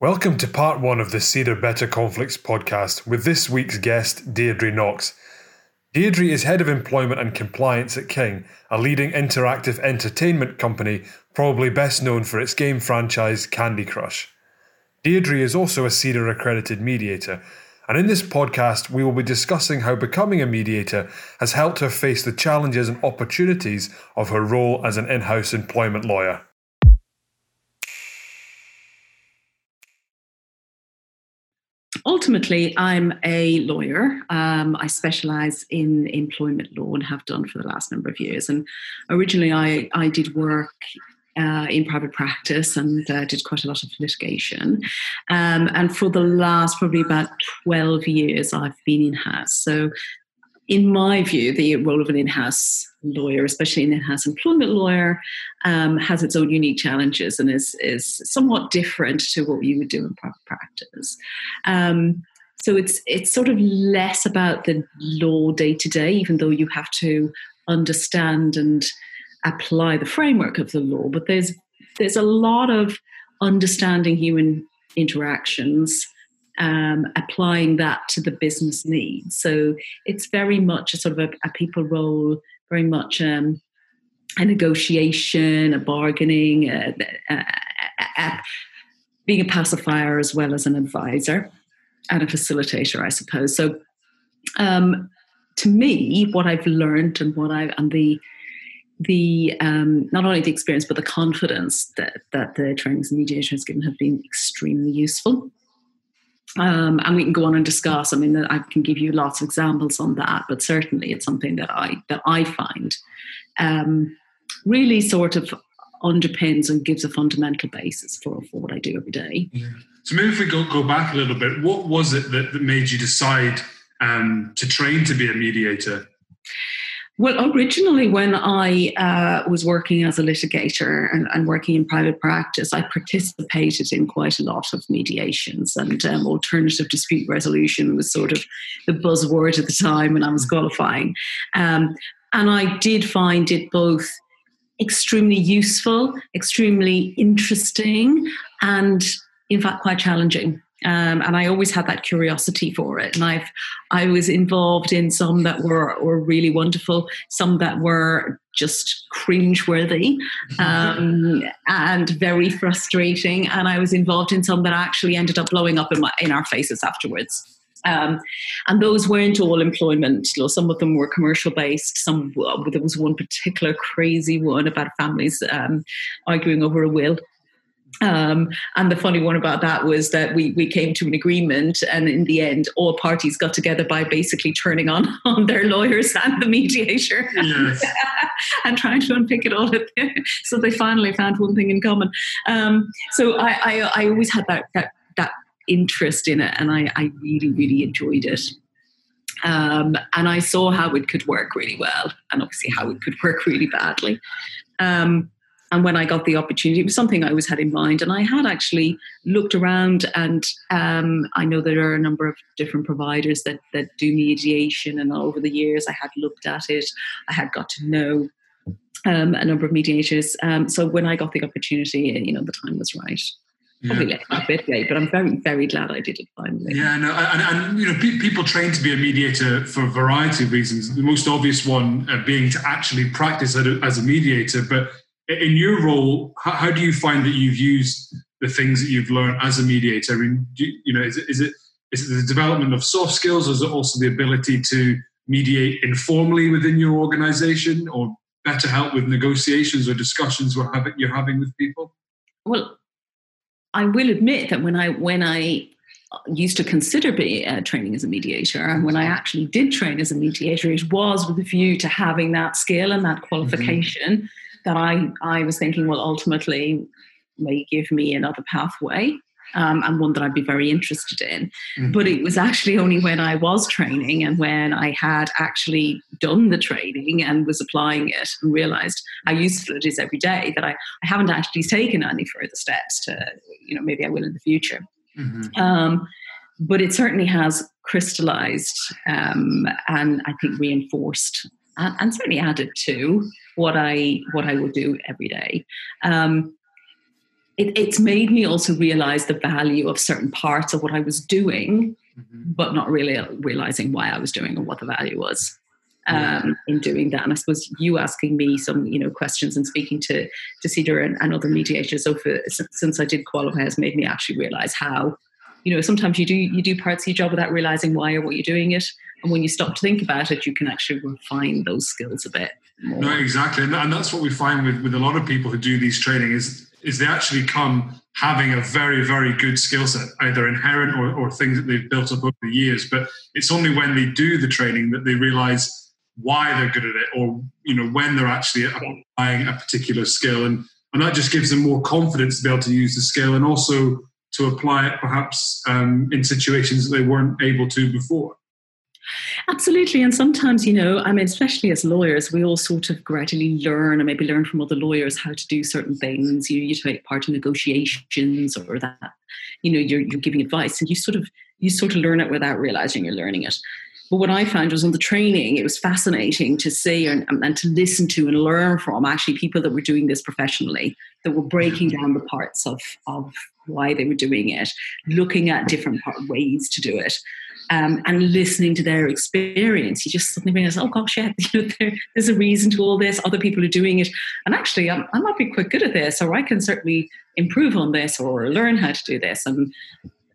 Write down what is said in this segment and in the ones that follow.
Welcome to part one of the CEDR Better Conflicts podcast with this week's guest, Deirdre Knox. Deirdre is head of employment and compliance at King, a leading interactive entertainment company, probably best known for its game franchise Candy Crush. Deirdre is also a CEDR accredited mediator, and in this podcast, we will be discussing how becoming a mediator has helped her face the challenges and opportunities of her role as an in house employment lawyer. Ultimately, I'm a lawyer. Um, I specialize in employment law and have done for the last number of years. And originally, I, I did work uh, in private practice and uh, did quite a lot of litigation. Um, and for the last probably about 12 years, I've been in house. So in my view, the role of an in house lawyer, especially an in house employment lawyer, um, has its own unique challenges and is, is somewhat different to what you would do in private practice. Um, so it's it's sort of less about the law day to day, even though you have to understand and apply the framework of the law. But there's there's a lot of understanding human interactions um, applying that to the business needs. So it's very much a sort of a, a people role, very much um, a negotiation, a bargaining, a, a, being a pacifier as well as an advisor and a facilitator, I suppose. So um, to me, what I've learned and what I and the the um, not only the experience but the confidence that that the trainings and mediation has given have been extremely useful. Um, and we can go on and discuss. I mean, I can give you lots of examples on that, but certainly it's something that I that I find um, really sort of underpins and gives a fundamental basis for, for what I do every day. Yeah. So maybe if we go go back a little bit, what was it that, that made you decide um, to train to be a mediator? Well, originally, when I uh, was working as a litigator and, and, working in private practice, I participated in quite a lot of mediations, and um, alternative dispute resolution was sort of the buzzword at the time when I was qualifying. Um, and I did find it both extremely useful, extremely interesting, and in fact, quite challenging. Um, and I always had that curiosity for it. And I've I was involved in some that were were really wonderful, some that were just cringeworthy um, and very frustrating. And I was involved in some that actually ended up blowing up in my in our faces afterwards. Um, and those weren't all employment law. Some of them were commercial based. Some there was one particular crazy one about families um, arguing over a will um, and the funny one about that was that we, we came to an agreement, and in the end, all parties got together by basically turning on, on their lawyers and the mediator yes. and trying to unpick it all. so they finally found one thing in common. Um, so I, I, I, always had that, that, that interest in it, and I, I really, really enjoyed it. Um, and I saw how it could work really well, and obviously how it could work really badly. Um, and when I got the opportunity, it was something I always had in mind. And I had actually looked around, and um, I know there are a number of different providers that that do mediation. And over the years, I had looked at it. I had got to know um, a number of mediators. Um, so when I got the opportunity, you know, the time was right. Probably yeah. a bit late, but I'm very, very glad I did it finally. Yeah, no, and, and you know, pe- people train to be a mediator for a variety of reasons. The most obvious one uh, being to actually practice as a mediator, but in your role, how, how, do you find that you've used the things that you've learned as a mediator? I mean, you, you, know, is it, is it is it the development of soft skills, or is it also the ability to mediate informally within your organization, or better help with negotiations or discussions we're having, you're having with people? Well, I will admit that when I when I used to consider being uh, training as a mediator, and when I actually did train as a mediator, it was with a view to having that skill and that mm-hmm. qualification. That I, I was thinking, well, ultimately may give me another pathway um, and one that I'd be very interested in. Mm-hmm. But it was actually only when I was training and when I had actually done the training and was applying it and realized how useful it is every day that I, I haven't actually taken any further steps to, you know, maybe I will in the future. Mm-hmm. Um, but it certainly has crystallized um, and I think reinforced and, and certainly added to what I what I would do every day. Um, it, it's made me also realize the value of certain parts of what I was doing, mm-hmm. but not really realizing why I was doing or what the value was. Um, in doing that. And I suppose you asking me some, you know, questions and speaking to to CEDR and, and other mediators over since I did qualify has made me actually realize how, you know, sometimes you do you do parts of your job without realizing why or what you're doing it, and when you stop to think about it, you can actually refine those skills a bit. More. No, exactly, and, that's what we find with with a lot of people who do these training is is they actually come having a very, very good skill set, either inherent or, or things that they've built up over the years. But it's only when they do the training that they realize why they're good at it or, you know, when they're actually applying a particular skill. And, and that just gives them more confidence to be able to use the skill and also to apply it perhaps um, in situations that they weren't able to before. Absolutely. And sometimes, you know, I mean, especially as lawyers, we all sort of gradually learn and maybe learn from other lawyers how to do certain things. You, you take part in negotiations or that, you know, you're, you're giving advice and you sort of, you sort of learn it without realizing you're learning it. But what I found was on the training, it was fascinating to see and, and to listen to and learn from actually people that were doing this professionally, that were breaking down the parts of, of why they were doing it, looking at different ways to do it um, and listening to their experience, you just suddenly realize, oh gosh, yeah, you know, there, there's a reason to all this. Other people are doing it, and actually, I'm, I might be quite good at this, or I can certainly improve on this, or learn how to do this. And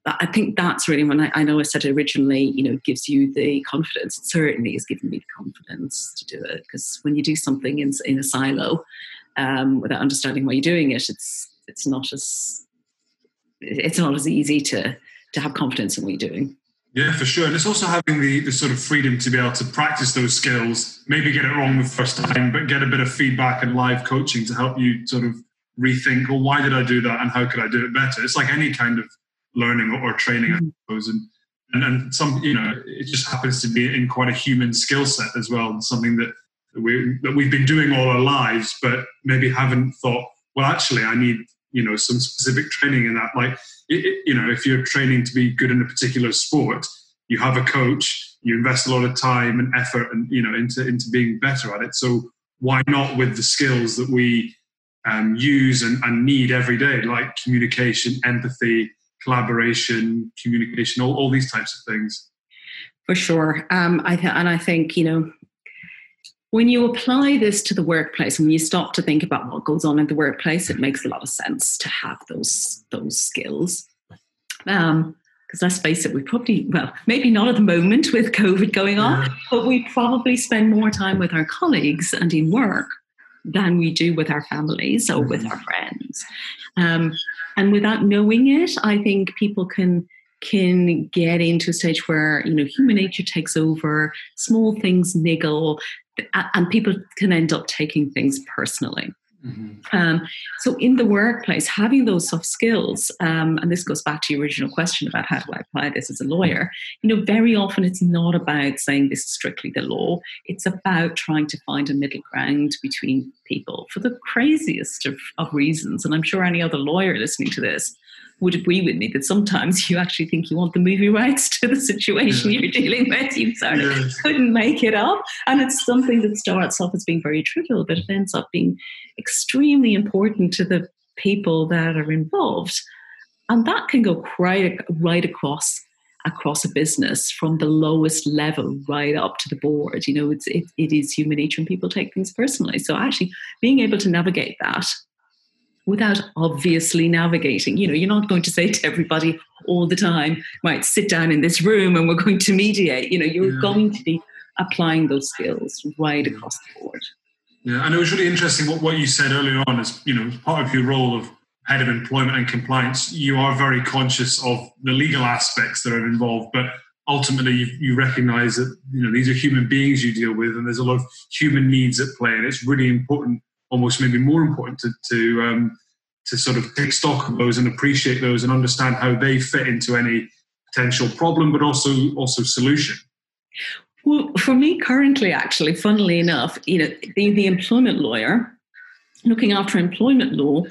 I think that's really when I, I know I said originally, you know, gives you the confidence. It certainly has given me the confidence to do it because when you do something in in a silo um, without understanding why you're doing it, it's it's not as it's not as easy to to have confidence in what you're doing. Yeah, for sure. And it's also having the, the sort of freedom to be able to practice those skills, maybe get it wrong the first time, but get a bit of feedback and live coaching to help you sort of rethink, well, why did I do that and how could I do it better? It's like any kind of learning or, training, I mm-hmm. suppose. And, and, and some, you know, it just happens to be in quite a human skill set as well, something that, we, that we've been doing all our lives, but maybe haven't thought, well, actually, I need, you know, some specific training in that. Like, you know, if you're training to be good in a particular sport, you have a coach, you invest a lot of time and effort and you know into into being better at it. So why not with the skills that we um, use and, and need every day, like communication, empathy, collaboration, communication, all, all these types of things. For sure, um, I th- and I think you know when you apply this to the workplace and you stop to think about what goes on in the workplace, it makes a lot of sense to have those those skills. Um, because let's face it, we probably, well, maybe not at the moment with COVID going on, but we probably spend more time with our colleagues and in work than we do with our families or with our friends. Um, and without knowing it, I think people can can get into a stage where you know human nature takes over small things niggle and people can end up taking things personally. Mm-hmm. Um, so, in the workplace, having those soft skills, um, and this goes back to your original question about how do I apply this as a lawyer, you know, very often it's not about saying this is strictly the law. It's about trying to find a middle ground between people for the craziest of, of reasons. And I'm sure any other lawyer listening to this would agree with me that sometimes you actually think you want the movie rights to the situation yeah. you're dealing with. You sort of yes. couldn't make it up. And it's something that starts off as being very trivial, but it ends up being extremely important to the people that are involved. And that can go right, right across across a business from the lowest level right up to the board. You know, it's it, it is human nature and people take things personally. So actually being able to navigate that without obviously navigating. You know, you're not going to say to everybody all the time, right, sit down in this room and we're going to mediate. You know, you're yeah. going to be applying those skills right across the board. Yeah, and it was really interesting what, what you said earlier on is, you know, part of your role of head of employment and compliance, you are very conscious of the legal aspects that are involved, but ultimately you, you recognize that, you know, these are human beings you deal with and there's a lot of human needs at play and it's really important almost maybe more important to to um, to sort of take stock of those and appreciate those and understand how they fit into any potential problem, but also also solution. Well, for me currently, actually, funnily enough, you know, the, the employment lawyer looking after employment law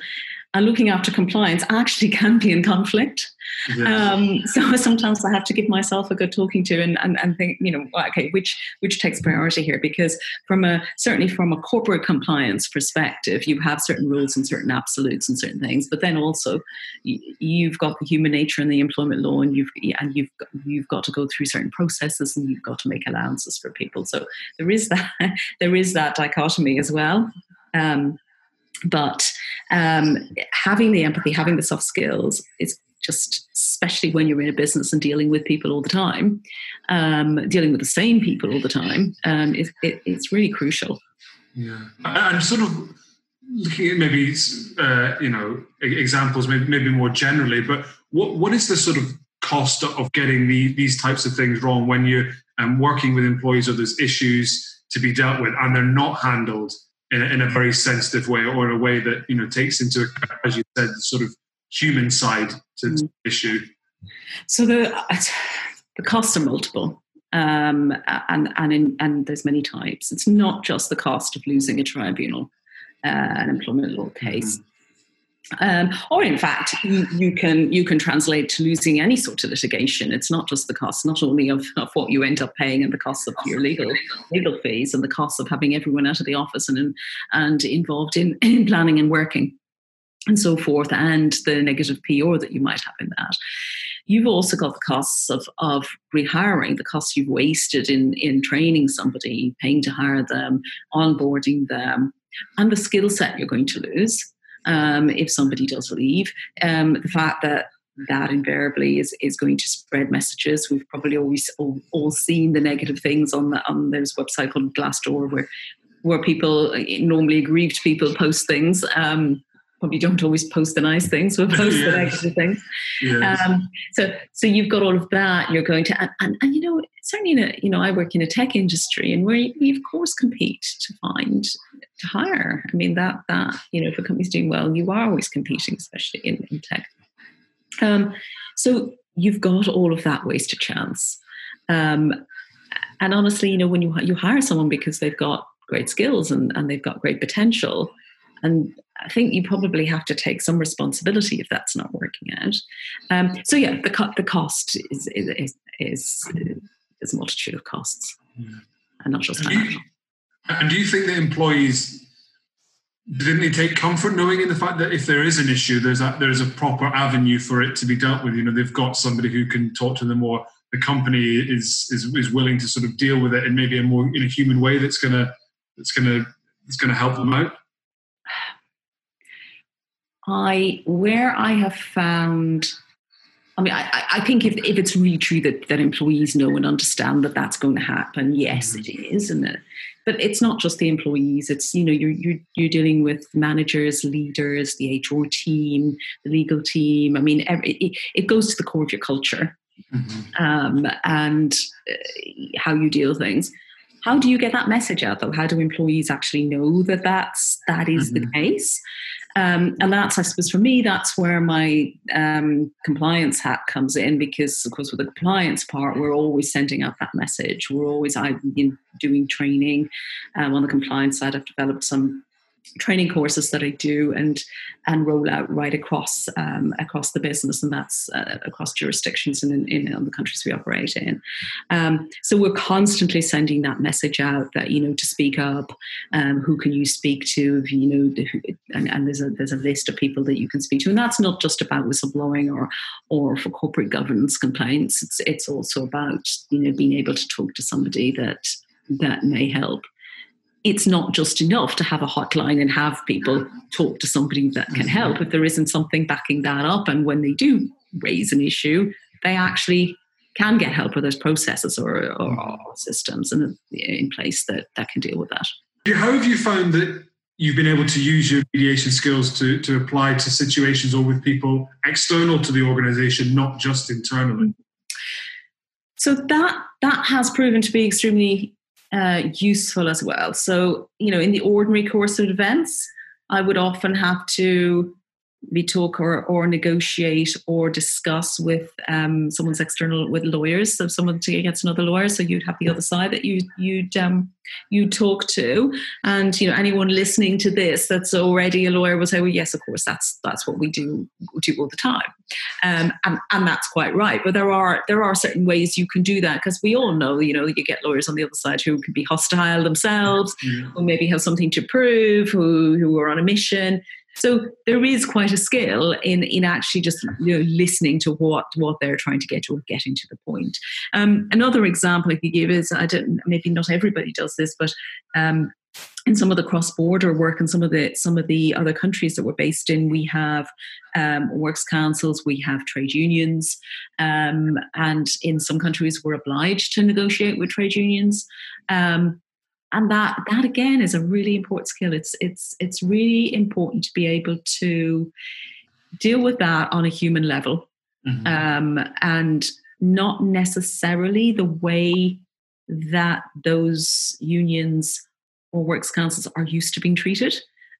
and looking after compliance actually can be in conflict. Yes. Um, so sometimes I have to give myself a good talking to and, and, and think, you know, okay, which which takes priority here? Because from a certainly from a corporate compliance perspective, you have certain rules and certain absolutes and certain things, but then also you've got the human nature and the employment law, and you've and you've you've got to go through certain processes and you've got to make allowances for people. So there is that there is that dichotomy as well. Um, but um, having the empathy, having the soft skills is just especially when you're in a business and dealing with people all the time, um, dealing with the same people all the time, um, it, it, it's really crucial. Yeah, I'm sort of looking at maybe uh, you know examples, maybe, maybe more generally, but what what is the sort of cost of getting the, these types of things wrong when you're um, working with employees or there's issues to be dealt with and they're not handled in a, in a very sensitive way or in a way that you know takes into account, as you said, the sort of human side to mm. the issue. So the the costs are multiple. Um, and and in, and there's many types. It's not just the cost of losing a tribunal, uh, an employment law case. Mm-hmm. Um, or in fact, you, can you can translate to losing any sort of litigation. It's not just the cost, not only of, of what you end up paying and the cost of your legal legal fees and the cost of having everyone out of the office and and involved in, in planning and working and so forth, and the negative PR that you might have in that. You've also got the costs of, of rehiring, the costs you've wasted in, in training somebody, paying to hire them, onboarding them, and the skill set you're going to lose um, if somebody does leave. Um, the fact that that invariably is, is going to spread messages. We've probably always all, all seen the negative things on the on there's website called Glassdoor where where people normally aggrieved people post things. Um, probably don't always post the nice things, but post yes. the negative things. Yes. Um, so so you've got all of that. You're going to and, and, and you know certainly in a, you know I work in a tech industry and we, we of course compete to find to hire. I mean that that you know if a company's doing well, you are always competing, especially in, in tech. Um, so you've got all of that wasted chance. Um, and honestly, you know when you you hire someone because they've got great skills and, and they've got great potential, and I think you probably have to take some responsibility if that's not working out. Um, so yeah, the co- the cost is is is, is, is a multitude of costs, and not just financial. And do you think that employees didn't they take comfort knowing in the fact that if there is an issue, there's a there's a proper avenue for it to be dealt with? You know, they've got somebody who can talk to them, or the company is is is willing to sort of deal with it in maybe a more in a human way that's gonna that's gonna that's gonna help them out. I where I have found I mean, I, I, think if, if it's really true that, that employees know and understand that that's going to happen, yes, it mm-hmm. is, isn't it? But it's not just the employees. It's you know you're you're, you're dealing with managers, leaders, the HR team, the legal team. I mean, every, it, it goes to the core of your culture mm-hmm. um, and uh, how you deal things. How do you get that message out though? How do employees actually know that that's that is mm-hmm. the case? Um, and that's, I suppose, for me, that's where my um, compliance hat comes in because, of course, with the compliance part, we're always sending out that message. We're always I've been doing training um, on the compliance side. I've developed some training courses that I do and and roll out right across um, across the business, and that's uh, across jurisdictions and in, in, in, the countries we operate in. Um, so we're constantly sending that message out that you know to speak up. Um, who can you speak to? You know, and, and, there's a there's a list of people that you can speak to, and that's not just about whistleblowing or or for corporate governance complaints. It's it's also about you know being able to talk to somebody that that may help it's not just enough to have a hotline and have people talk to somebody that can mm-hmm. help if there isn't something backing that up. And when they do raise an issue, they actually can get help with those processes or, or, or systems and in place that, that can deal with that. How have you found that you've been able to use your mediation skills to, to apply to situations or with people external to the organization, not just internally? So that that has proven to be extremely uh, useful as well. So, you know, in the ordinary course of events, I would often have to we talk or, or negotiate or discuss with um, someone's external with lawyers. So someone gets another lawyer, so you'd have the other side that you you'd um, you talk to, and you know anyone listening to this that's already a lawyer will say, well, yes, of course, that's that's what we do do all the time, um, and and that's quite right. But there are there are certain ways you can do that because we all know, you know, you get lawyers on the other side who can be hostile themselves, mm-hmm. who maybe have something to prove, who who are on a mission so there is quite a skill in in actually just you know, listening to what what they're trying to get to or getting to the point. Um, another example I could give is I don't maybe not everybody does this, but um, in some of the cross-border work and some of the some of the other countries that we're based in, we have um, works councils, we have trade unions, um, and in some countries we're obliged to negotiate with trade unions. Um, and that that again is a really important skill. It's it's it's really important to be able to deal with that on a human level. Mm-hmm. um, and not necessarily the way that those unions or works councils are used to being treated.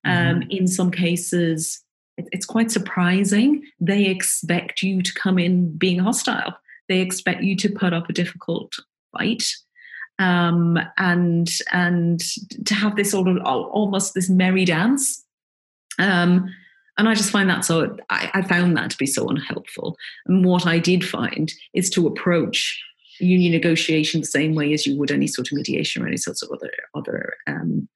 Um, mm-hmm. in some cases it's quite surprising. They expect you to come in being hostile. They expect you to put up a difficult fight um, and and to have this sort of almost this merry dance. Um, and I just find that so. I, I found that to be so unhelpful. And what I did find is to approach union negotiation the same way as you would any sort of mediation or any sorts of other other um,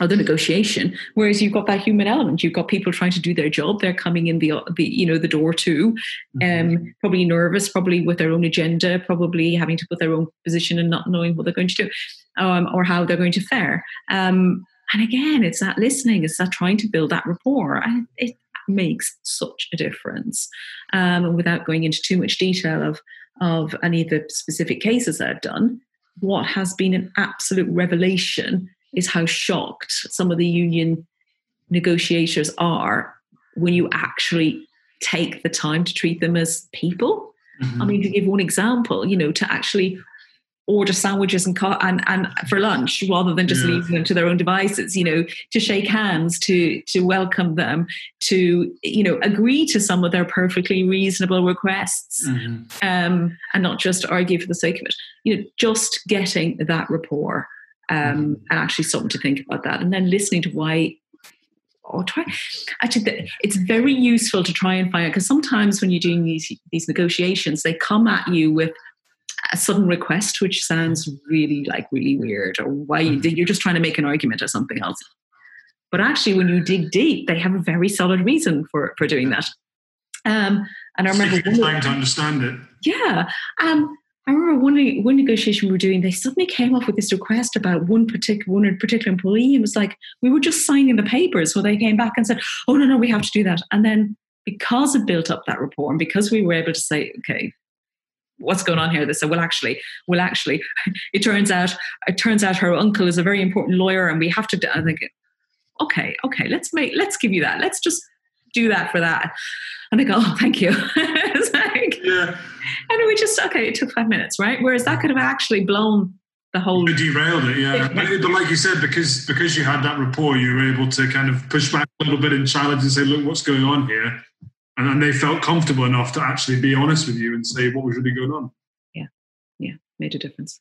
other negotiation. Whereas you've got that human element. You've got people trying to do their job. They're coming in the, the you know the door too, mm-hmm. um, probably nervous, probably with their own agenda, probably having to put their own position and not knowing what they're going to do, um, or how they're going to fare. Um, and again, it's that listening. It's that trying to build that rapport. And it makes such a difference. Um, and without going into too much detail of of any of the specific cases that I've done, what has been an absolute revelation is how shocked some of the union negotiators are when you actually take the time to treat them as people. Mm-hmm. I mean, to give one example, you know, to actually order sandwiches and, and and for lunch rather than just yeah. leaving them to their own devices you know to shake hands to to welcome them to you know agree to some of their perfectly reasonable requests mm-hmm. um, and not just argue for the sake of it you know just getting that rapport um, mm-hmm. and actually something to think about that. And then listening to why or try actually it's very useful to try and find out because sometimes when you're doing these these negotiations they come at you with a sudden request which sounds really like really weird or why you, mm-hmm. you're just trying to make an argument or something else but actually when you dig deep they have a very solid reason for for doing that um, and I remember trying to understand it. Yeah, um, I remember one, one negotiation we were doing, they suddenly came up with this request about one particular one particular employee. It was like we were just signing the papers. So they came back and said, "Oh no, no, we have to do that." And then because it built up that rapport, and because we were able to say, "Okay, what's going on here?" They said, "Well, actually, well, actually, it turns out it turns out her uncle is a very important lawyer, and we have to." I think, okay, okay, let's make let's give you that. Let's just do that for that. And I go, oh, thank you. yeah. And we just, okay, it took five minutes, right? Whereas that could have actually blown the whole. It derailed it, yeah. but, but like you said, because because you had that rapport, you were able to kind of push back a little bit and challenge and say, look, what's going on here? And, and they felt comfortable enough to actually be honest with you and say what was really going on. Yeah, yeah, made a difference.